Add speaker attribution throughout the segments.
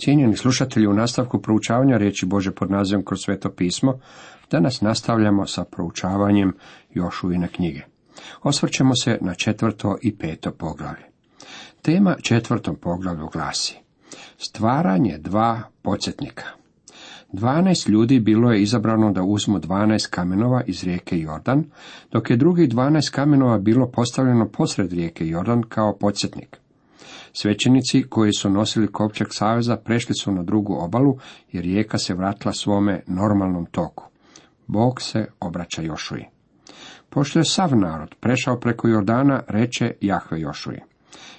Speaker 1: Cijenjeni slušatelji, u nastavku proučavanja riječi Bože pod nazivom kroz sveto pismo, danas nastavljamo sa proučavanjem Jošuvine knjige. Osvrćemo se na četvrto i peto poglavlje. Tema četvrtom poglavlju glasi Stvaranje dva podsjetnika. Dvanaest ljudi bilo je izabrano da uzmu dvanaest kamenova iz rijeke Jordan, dok je drugih dvanaest kamenova bilo postavljeno posred rijeke Jordan kao podsjetnik. Svećenici koji su nosili kopčak saveza prešli su na drugu obalu i rijeka se vratila svome normalnom toku. Bog se obraća Jošuji. Pošto je sav narod prešao preko Jordana, reče Jahve Jošuji.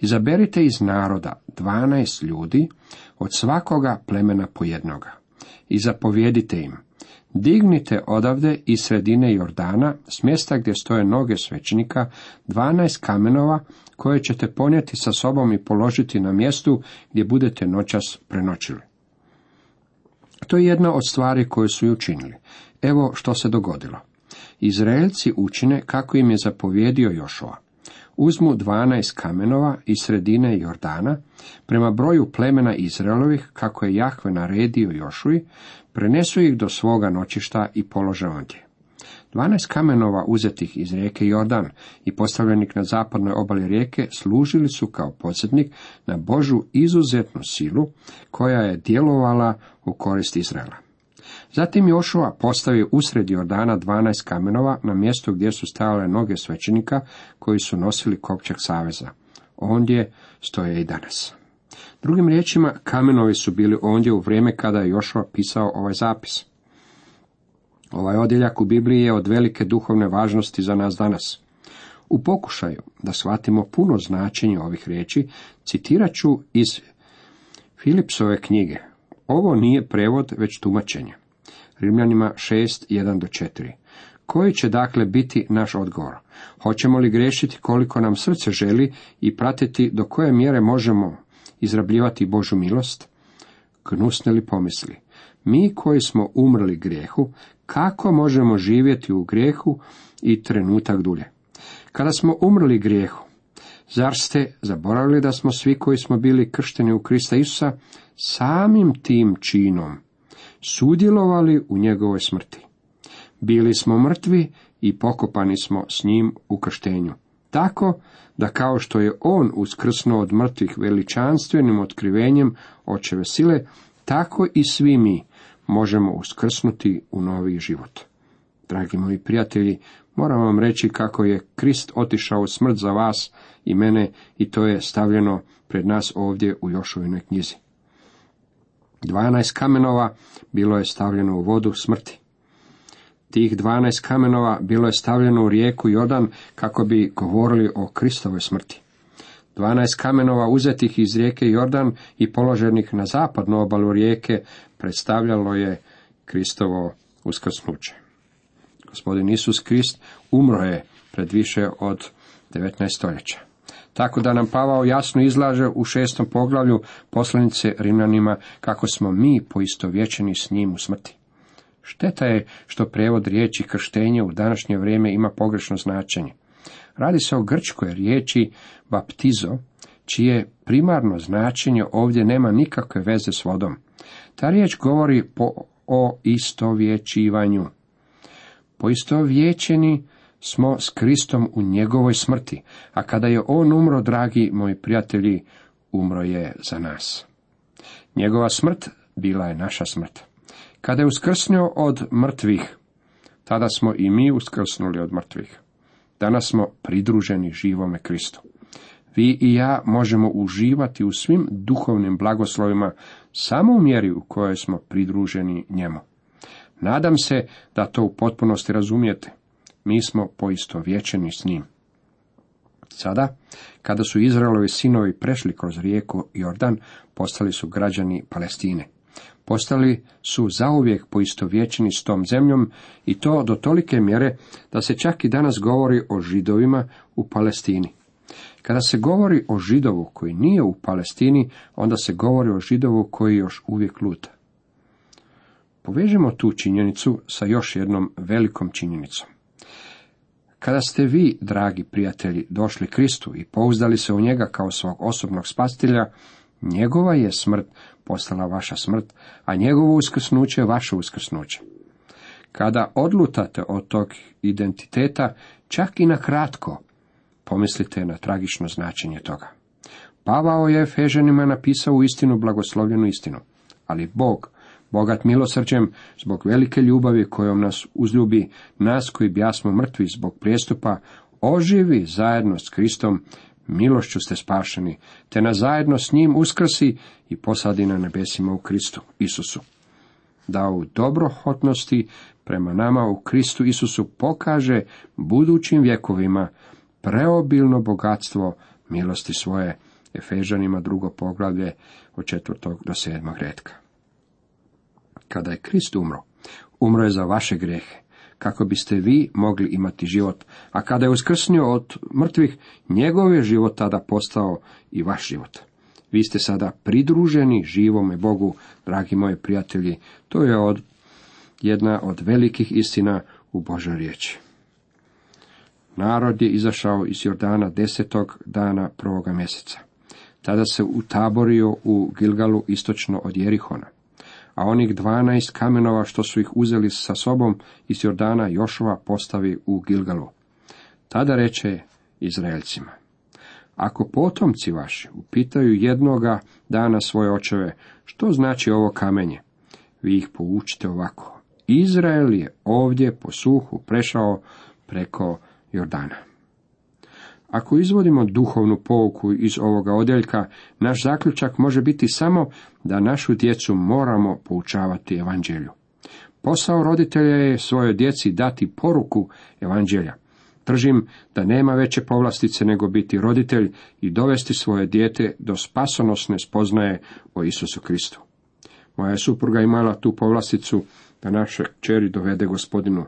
Speaker 1: Izaberite iz naroda dvanaest ljudi, od svakoga plemena po jednoga. I zapovjedite im, dignite odavde iz sredine Jordana, s mjesta gdje stoje noge svećenika, dvanaest kamenova koje ćete ponijeti sa sobom i položiti na mjestu gdje budete noćas prenoćili. To je jedna od stvari koje su i učinili. Evo što se dogodilo. Izraelci učine kako im je zapovjedio Jošova. Uzmu dvanaest kamenova iz sredine Jordana, prema broju plemena Izraelovih, kako je Jahve naredio Jošuji, prenesu ih do svoga noćišta i polože ondje. Dvanaest kamenova uzetih iz rijeke Jordan i postavljenih na zapadnoj obali rijeke služili su kao podsjetnik na Božu izuzetnu silu koja je djelovala u korist Izraela. Zatim Jošua postavio usred Jordana dvanaest kamenova na mjesto gdje su stajale noge svećenika koji su nosili kopčak saveza. Ondje stoje i danas. Drugim riječima, kamenovi su bili ondje u vrijeme kada je Jošua pisao ovaj zapis. Ovaj odjeljak u Bibliji je od velike duhovne važnosti za nas danas. U pokušaju da shvatimo puno značenje ovih riječi, citirat ću iz Filipsove knjige. Ovo nije prevod, već tumačenje. Rimljanima 6, 1 do 4. Koji će dakle biti naš odgovor? Hoćemo li grešiti koliko nam srce želi i pratiti do koje mjere možemo izrabljivati Božu milost? Gnusne li pomisli? Mi koji smo umrli grijehu, kako možemo živjeti u grijehu i trenutak dulje? Kada smo umrli grijehu, zar ste zaboravili da smo svi koji smo bili kršteni u Krista Isusa samim tim činom sudjelovali u njegovoj smrti? Bili smo mrtvi i pokopani smo s njim u krštenju. Tako da kao što je on uskrsnuo od mrtvih veličanstvenim otkrivenjem očeve sile, tako i svi mi možemo uskrsnuti u novi život. Dragi moji prijatelji, moram vam reći kako je Krist otišao u smrt za vas i mene i to je stavljeno pred nas ovdje u Jošovinoj knjizi. Dvanaest kamenova bilo je stavljeno u vodu smrti. Tih dvanaest kamenova bilo je stavljeno u rijeku Jordan kako bi govorili o Kristovoj smrti. Dvanaest kamenova uzetih iz rijeke Jordan i položenih na zapadnu obalu rijeke predstavljalo je Kristovo uskrsnuće. Gospodin Isus Krist umro je pred više od 19 stoljeća. Tako da nam Pavao jasno izlaže u šestom poglavlju poslanice Rimljanima kako smo mi poistovjećeni s njim u smrti. Šteta je što prevod riječi krštenje u današnje vrijeme ima pogrešno značenje. Radi se o grčkoj riječi baptizo, čije primarno značenje ovdje nema nikakve veze s vodom. Ta riječ govori po, o istovjećivanju. Poistovjećeni smo s Kristom u njegovoj smrti, a kada je on umro, dragi moji prijatelji, umro je za nas. Njegova smrt bila je naša smrt. Kada je uskrsnuo od mrtvih, tada smo i mi uskrsnuli od mrtvih. Danas smo pridruženi živome Kristu. Vi i ja možemo uživati u svim duhovnim blagoslovima samo u mjeri u kojoj smo pridruženi njemu. Nadam se da to u potpunosti razumijete. Mi smo poistovjećeni s njim. Sada, kada su Izraelovi sinovi prešli kroz rijeku Jordan, postali su građani Palestine. Postali su zauvijek poistovjećeni s tom zemljom i to do tolike mjere da se čak i danas govori o židovima u Palestini. Kada se govori o židovu koji nije u Palestini, onda se govori o židovu koji još uvijek luta. Povežemo tu činjenicu sa još jednom velikom činjenicom. Kada ste vi, dragi prijatelji, došli Kristu i pouzdali se u njega kao svog osobnog spastilja, Njegova je smrt postala vaša smrt, a njegovo uskrsnuće vaše uskrsnuće. Kada odlutate od tog identiteta, čak i na kratko, pomislite na tragično značenje toga. Pavao je Efežanima napisao u istinu blagoslovljenu istinu, ali Bog, bogat milosrđem, zbog velike ljubavi kojom nas uzljubi, nas koji bjasmo mrtvi zbog prijestupa, oživi zajedno s Kristom, milošću ste spašeni, te na zajedno s njim uskrsi i posadi na nebesima u Kristu, Isusu. Da u dobrohotnosti prema nama u Kristu Isusu pokaže budućim vjekovima preobilno bogatstvo milosti svoje, Efežanima drugo poglavlje od četvrtog do sedmog redka. Kada je Krist umro, umro je za vaše grijehe, kako biste vi mogli imati život, a kada je uskrsnio od mrtvih, njegov je život tada postao i vaš život. Vi ste sada pridruženi živome Bogu, dragi moji prijatelji, to je od, jedna od velikih istina u Božoj riječi. Narod je izašao iz Jordana desetog dana prvoga mjeseca. Tada se utaborio u Gilgalu istočno od Jerihona. A onih dvanaest kamenova što su ih uzeli sa sobom iz Jordana Jošova postavi u Gilgalu. Tada reče Izraelcima. Ako potomci vaši upitaju jednoga dana svoje očeve, što znači ovo kamenje? Vi ih poučite ovako. Izrael je ovdje po suhu prešao preko Jordana. Ako izvodimo duhovnu pouku iz ovoga odjeljka, naš zaključak može biti samo da našu djecu moramo poučavati evanđelju. Posao roditelja je svojoj djeci dati poruku evanđelja. Držim da nema veće povlastice nego biti roditelj i dovesti svoje dijete do spasonosne spoznaje o Isusu Kristu. Moja supruga imala tu povlasticu da naše čeri dovede gospodinu.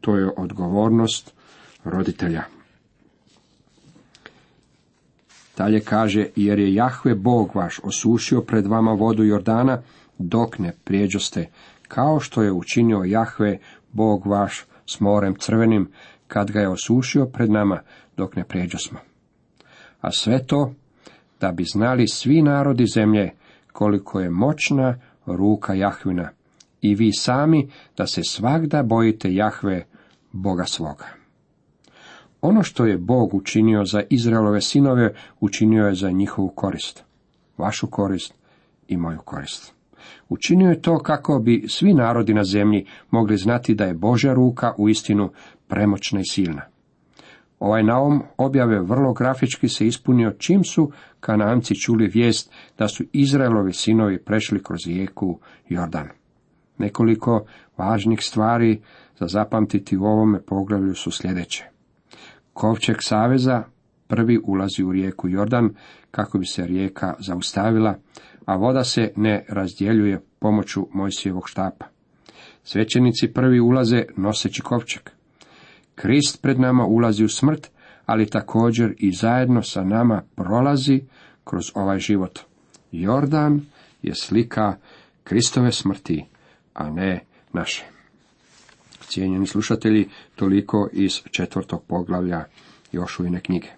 Speaker 1: To je odgovornost roditelja. Dalje kaže, jer je Jahve Bog vaš osušio pred vama vodu Jordana, dok ne prijeđoste, kao što je učinio Jahve Bog vaš s morem crvenim, kad ga je osušio pred nama, dok ne prijeđosmo. A sve to, da bi znali svi narodi zemlje, koliko je moćna ruka Jahvina, i vi sami da se svagda bojite Jahve, Boga svoga. Ono što je Bog učinio za Izraelove sinove, učinio je za njihovu korist. Vašu korist i moju korist. Učinio je to kako bi svi narodi na zemlji mogli znati da je Božja ruka u istinu premoćna i silna. Ovaj naum objave vrlo grafički se ispunio čim su kananci čuli vijest da su Izraelovi sinovi prešli kroz rijeku Jordan. Nekoliko važnih stvari za zapamtiti u ovome poglavlju su sljedeće. Kovčeg saveza prvi ulazi u rijeku Jordan kako bi se rijeka zaustavila, a voda se ne razdjeljuje pomoću Mojsijevog štapa. Svećenici prvi ulaze noseći kovčeg. Krist pred nama ulazi u smrt, ali također i zajedno sa nama prolazi kroz ovaj život. Jordan je slika Kristove smrti, a ne naše. Cijenjeni slušatelji, toliko iz četvrtog poglavlja Jošujine knjige.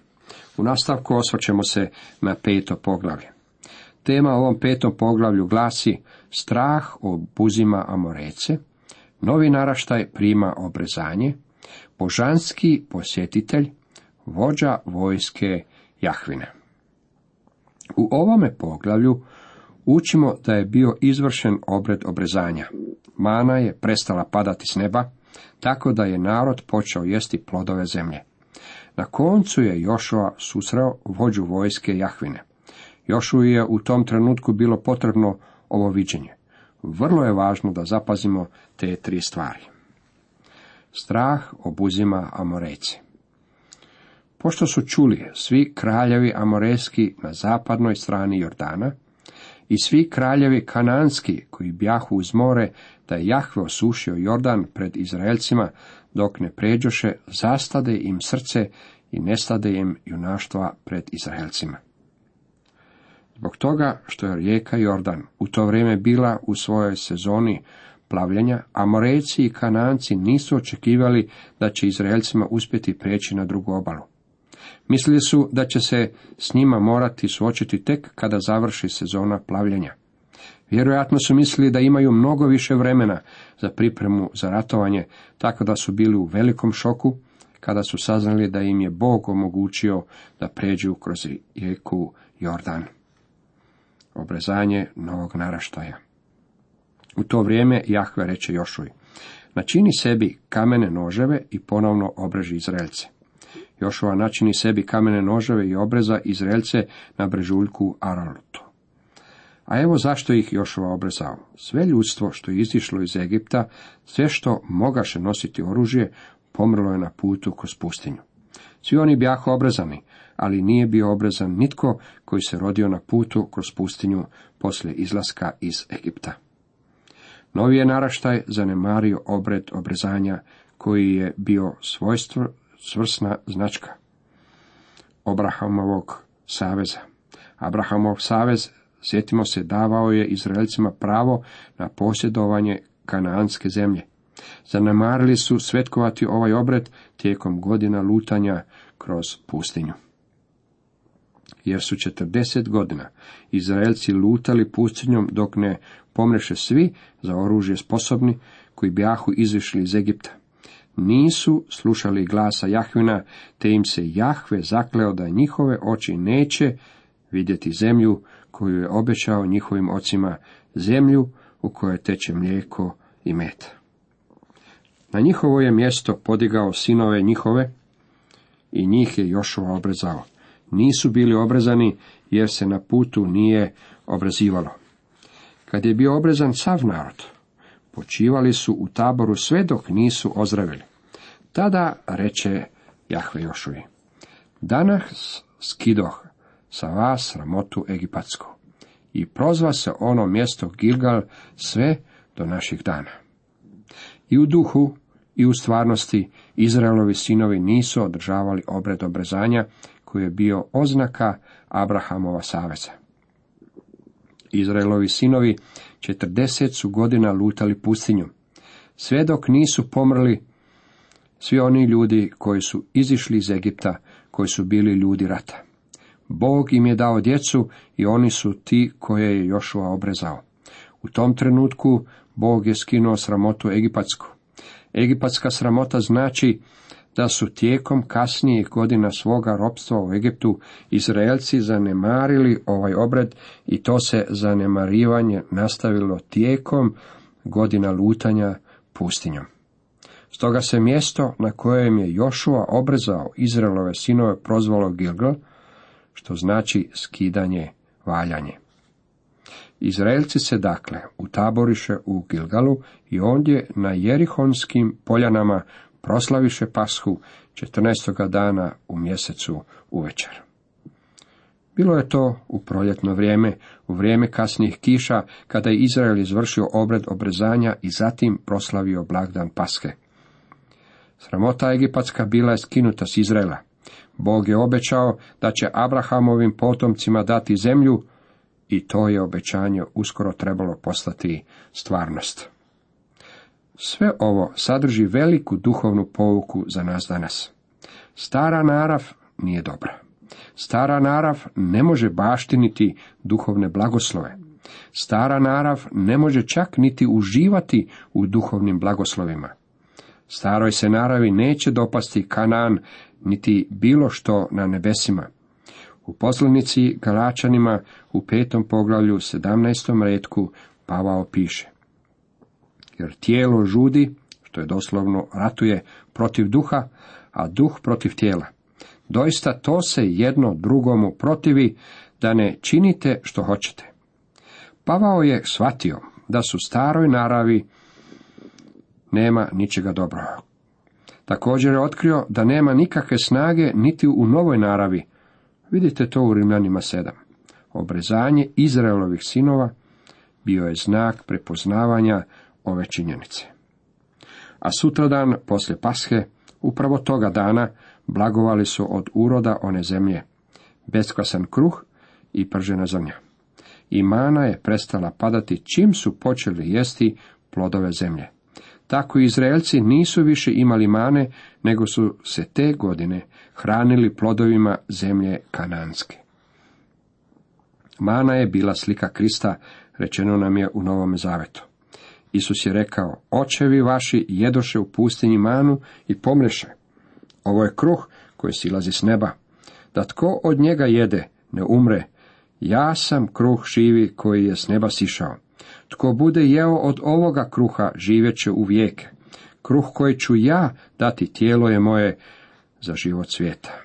Speaker 1: U nastavku osvrćemo se na peto poglavlje. Tema ovom petom poglavlju glasi strah obuzima Amorece, novi naraštaj prima obrezanje, božanski posjetitelj, vođa vojske Jahvine. U ovome poglavlju učimo da je bio izvršen obred obrezanja. Mana je prestala padati s neba, tako da je narod počeo jesti plodove zemlje. Na koncu je Jošua susreo vođu vojske Jahvine. Jošu je u tom trenutku bilo potrebno ovo viđenje. Vrlo je važno da zapazimo te tri stvari. Strah obuzima Amorejci. Pošto su čuli svi kraljevi Amorejski na zapadnoj strani Jordana i svi kraljevi Kananski koji bjahu uz more da je Jahve osušio Jordan pred Izraelcima, dok ne pređoše, zastade im srce i nestade im junaštva pred Izraelcima. Zbog toga što je rijeka Jordan u to vrijeme bila u svojoj sezoni plavljenja, Amorejci i Kananci nisu očekivali da će Izraelcima uspjeti preći na drugu obalu. Mislili su da će se s njima morati suočiti tek kada završi sezona plavljenja. Vjerojatno su mislili da imaju mnogo više vremena za pripremu za ratovanje, tako da su bili u velikom šoku kada su saznali da im je Bog omogućio da pređu kroz rijeku Jordan. Obrezanje novog naraštaja. U to vrijeme Jahve reče Jošuj, načini sebi kamene noževe i ponovno obreži Izraelce. Jošova načini sebi kamene noževe i obreza Izraelce na brežuljku Aralotu. A evo zašto ih Jošova obrezao. Sve ljudstvo što je izišlo iz Egipta, sve što mogaše nositi oružje, pomrlo je na putu kroz pustinju. Svi oni bijahu obrezani, ali nije bio obrezan nitko koji se rodio na putu kroz pustinju poslije izlaska iz Egipta. Novi je naraštaj zanemario obred obrezanja koji je bio svojstvo svrsna značka Abrahamovog saveza. Abrahamov savez, sjetimo se, davao je Izraelcima pravo na posjedovanje kanaanske zemlje. Zanemarili su svetkovati ovaj obred tijekom godina lutanja kroz pustinju. Jer su četrdeset godina Izraelci lutali pustinjom dok ne pomreše svi za oružje sposobni koji bijahu izišli iz Egipta. Nisu slušali glasa Jahvina, te im se Jahve zakleo da njihove oči neće vidjeti zemlju koju je obećao njihovim ocima, zemlju u kojoj teče mlijeko i med. Na njihovo je mjesto podigao sinove njihove i njih je Jošova obrezao. Nisu bili obrezani jer se na putu nije obrezivalo. Kad je bio obrezan sav narod, počivali su u taboru sve dok nisu ozdravili. Tada reče Jahve Jošuji, danas skidoh sa vas sramotu egipatsku i prozva se ono mjesto Gilgal sve do naših dana. I u duhu i u stvarnosti Izraelovi sinovi nisu održavali obred obrezanja koji je bio oznaka Abrahamova saveza. Izraelovi sinovi četrdeset su godina lutali pustinju, sve dok nisu pomrli svi oni ljudi koji su izišli iz Egipta, koji su bili ljudi rata. Bog im je dao djecu i oni su ti koje je Jošua obrezao. U tom trenutku Bog je skinuo sramotu egipatsku. Egipatska sramota znači da su tijekom kasnijih godina svoga ropstva u Egiptu Izraelci zanemarili ovaj obred i to se zanemarivanje nastavilo tijekom godina lutanja pustinjom. Stoga se mjesto na kojem je Jošua obrezao Izraelove sinove prozvalo Gilgal, što znači skidanje, valjanje. Izraelci se dakle utaboriše u Gilgalu i ondje na Jerihonskim poljanama proslaviše pashu 14. dana u mjesecu uvečer. Bilo je to u proljetno vrijeme, u vrijeme kasnijih kiša, kada je Izrael izvršio obred obrezanja i zatim proslavio blagdan Paske. Sramota egipatska bila je skinuta s Izraela. Bog je obećao da će Abrahamovim potomcima dati zemlju i to je obećanje uskoro trebalo postati stvarnost. Sve ovo sadrži veliku duhovnu pouku za nas danas. Stara narav nije dobra. Stara narav ne može baštiniti duhovne blagoslove. Stara narav ne može čak niti uživati u duhovnim blagoslovima. Staroj se naravi neće dopasti Kanaan, niti bilo što na nebesima. U poslanici Galačanima u petom poglavlju, sedamnaestom redku, Pavao piše. Jer tijelo žudi, što je doslovno ratuje protiv duha, a duh protiv tijela. Doista to se jedno drugomu protivi, da ne činite što hoćete. Pavao je shvatio da su staroj naravi nema ničega dobro. Također je otkrio da nema nikakve snage niti u novoj naravi. Vidite to u Rimljanima 7. Obrezanje Izraelovih sinova bio je znak prepoznavanja ove činjenice. A sutradan, poslije pashe, upravo toga dana, blagovali su od uroda one zemlje, beskvasan kruh i pržena zemlja. I mana je prestala padati čim su počeli jesti plodove zemlje. Tako Izraelci nisu više imali mane, nego su se te godine hranili plodovima zemlje kananske. Mana je bila slika Krista, rečeno nam je u Novom Zavetu. Isus je rekao, očevi vaši jedoše u pustinji manu i pomreše. Ovo je kruh koji silazi s neba. Da tko od njega jede, ne umre. Ja sam kruh živi koji je s neba sišao. Tko bude jeo od ovoga kruha, živjet će u vijeke. Kruh koji ću ja dati tijelo je moje za život svijeta.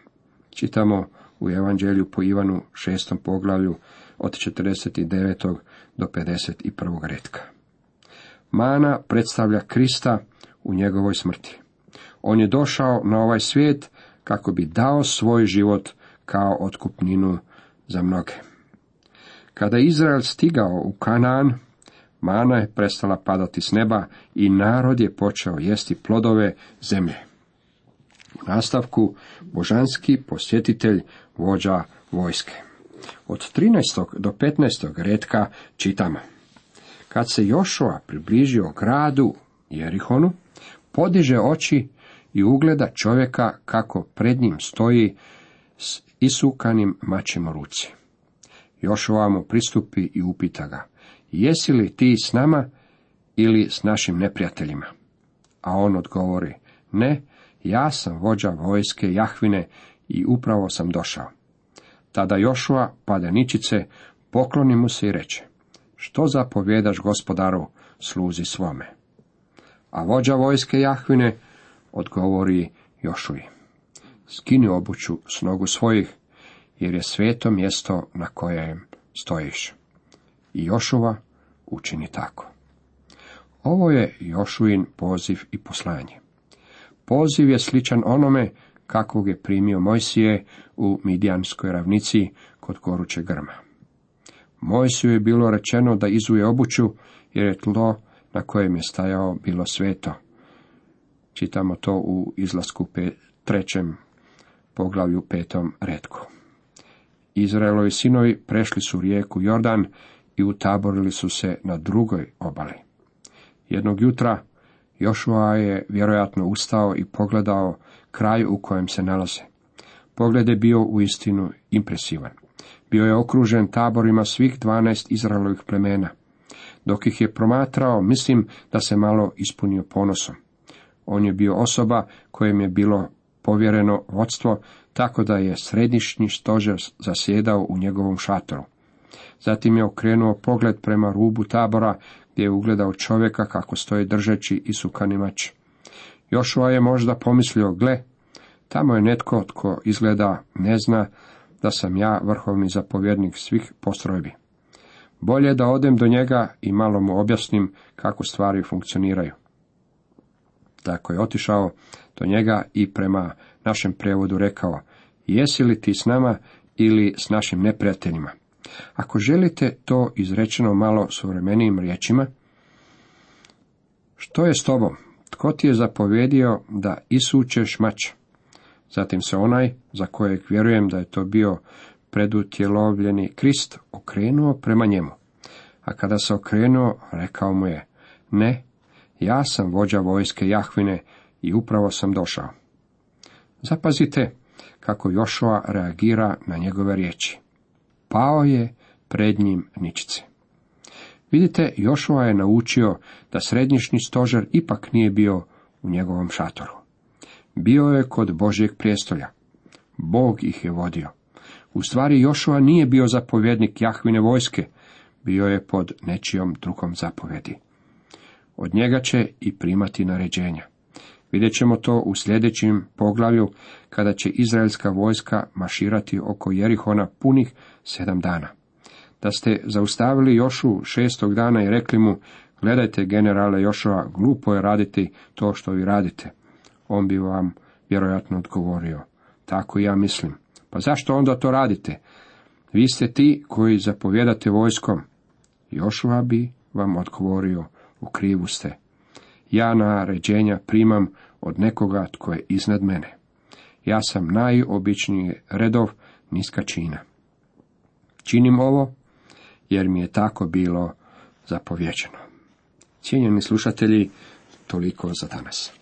Speaker 1: Čitamo u Evanđelju po Ivanu šestom poglavlju od 49. do 51. redka. Mana predstavlja Krista u njegovoj smrti. On je došao na ovaj svijet kako bi dao svoj život kao otkupninu za mnoge. Kada je Izrael stigao u Kanaan, mana je prestala padati s neba i narod je počeo jesti plodove zemlje. U nastavku božanski posjetitelj vođa vojske. Od 13. do 15. redka čitamo. Kad se Jošua približio gradu Jerihonu, podiže oči i ugleda čovjeka kako pred njim stoji s isukanim mačem u ruci. Jošua mu pristupi i upita ga, jesi li ti s nama ili s našim neprijateljima? A on odgovori, ne, ja sam vođa vojske Jahvine i upravo sam došao. Tada Jošua pada ničice, pokloni mu se i reče, što zapovjedaš gospodaru, sluzi svome. A vođa vojske Jahvine odgovori Jošuji, skini obuću s nogu svojih, jer je sveto mjesto na kojem stojiš. I Jošuva učini tako. Ovo je Jošuin poziv i poslanje. Poziv je sličan onome kakvog je primio Mojsije u Midijanskoj ravnici kod goruće grma. Mojsiju je bilo rečeno da izuje obuću, jer je tlo na kojem je stajao bilo sveto. Čitamo to u izlasku trećem poglavlju petom redku. Izraelovi sinovi prešli su rijeku Jordan i utaborili su se na drugoj obali. Jednog jutra Jošua je vjerojatno ustao i pogledao kraj u kojem se nalaze. Pogled je bio u istinu impresivan. Bio je okružen taborima svih dvanaest Izraelovih plemena. Dok ih je promatrao, mislim da se malo ispunio ponosom. On je bio osoba kojem je bilo povjereno vodstvo, tako da je središnji stožer zasjedao u njegovom šatoru. Zatim je okrenuo pogled prema rubu tabora, gdje je ugledao čovjeka kako stoji držeći i sukani mač. Jošua je možda pomislio, gle, tamo je netko tko izgleda ne zna da sam ja vrhovni zapovjednik svih postrojbi. Bolje da odem do njega i malo mu objasnim kako stvari funkcioniraju. Tako je otišao do njega i prema našem prevodu rekao, jesi li ti s nama ili s našim neprijateljima? Ako želite to izrečeno malo suvremenijim riječima, što je s tobom? Tko ti je zapovjedio da isučeš mač? Zatim se onaj, za kojeg vjerujem da je to bio predutjelovljeni Krist, okrenuo prema njemu. A kada se okrenuo, rekao mu je, ne, ja sam vođa vojske Jahvine i upravo sam došao. Zapazite kako Jošua reagira na njegove riječi. Pao je pred njim ničice. Vidite, Jošua je naučio da središnji stožer ipak nije bio u njegovom šatoru. Bio je kod Božjeg prijestolja. Bog ih je vodio. U stvari Jošua nije bio zapovjednik Jahvine vojske, bio je pod nečijom drugom zapovjedi. Od njega će i primati naređenja. Vidjet ćemo to u sljedećem poglavlju, kada će izraelska vojska maširati oko Jerihona punih sedam dana. Da ste zaustavili Jošu šestog dana i rekli mu, gledajte generale Jošova, glupo je raditi to što vi radite. On bi vam vjerojatno odgovorio, tako ja mislim. Pa zašto onda to radite? Vi ste ti koji zapovjedate vojskom. Jošova bi vam odgovorio, u krivu ste. Ja naređenja primam od nekoga tko je iznad mene. Ja sam najobičniji redov niska čina. Činim ovo jer mi je tako bilo zapovjeđeno. Cijenjeni slušatelji, toliko za danas.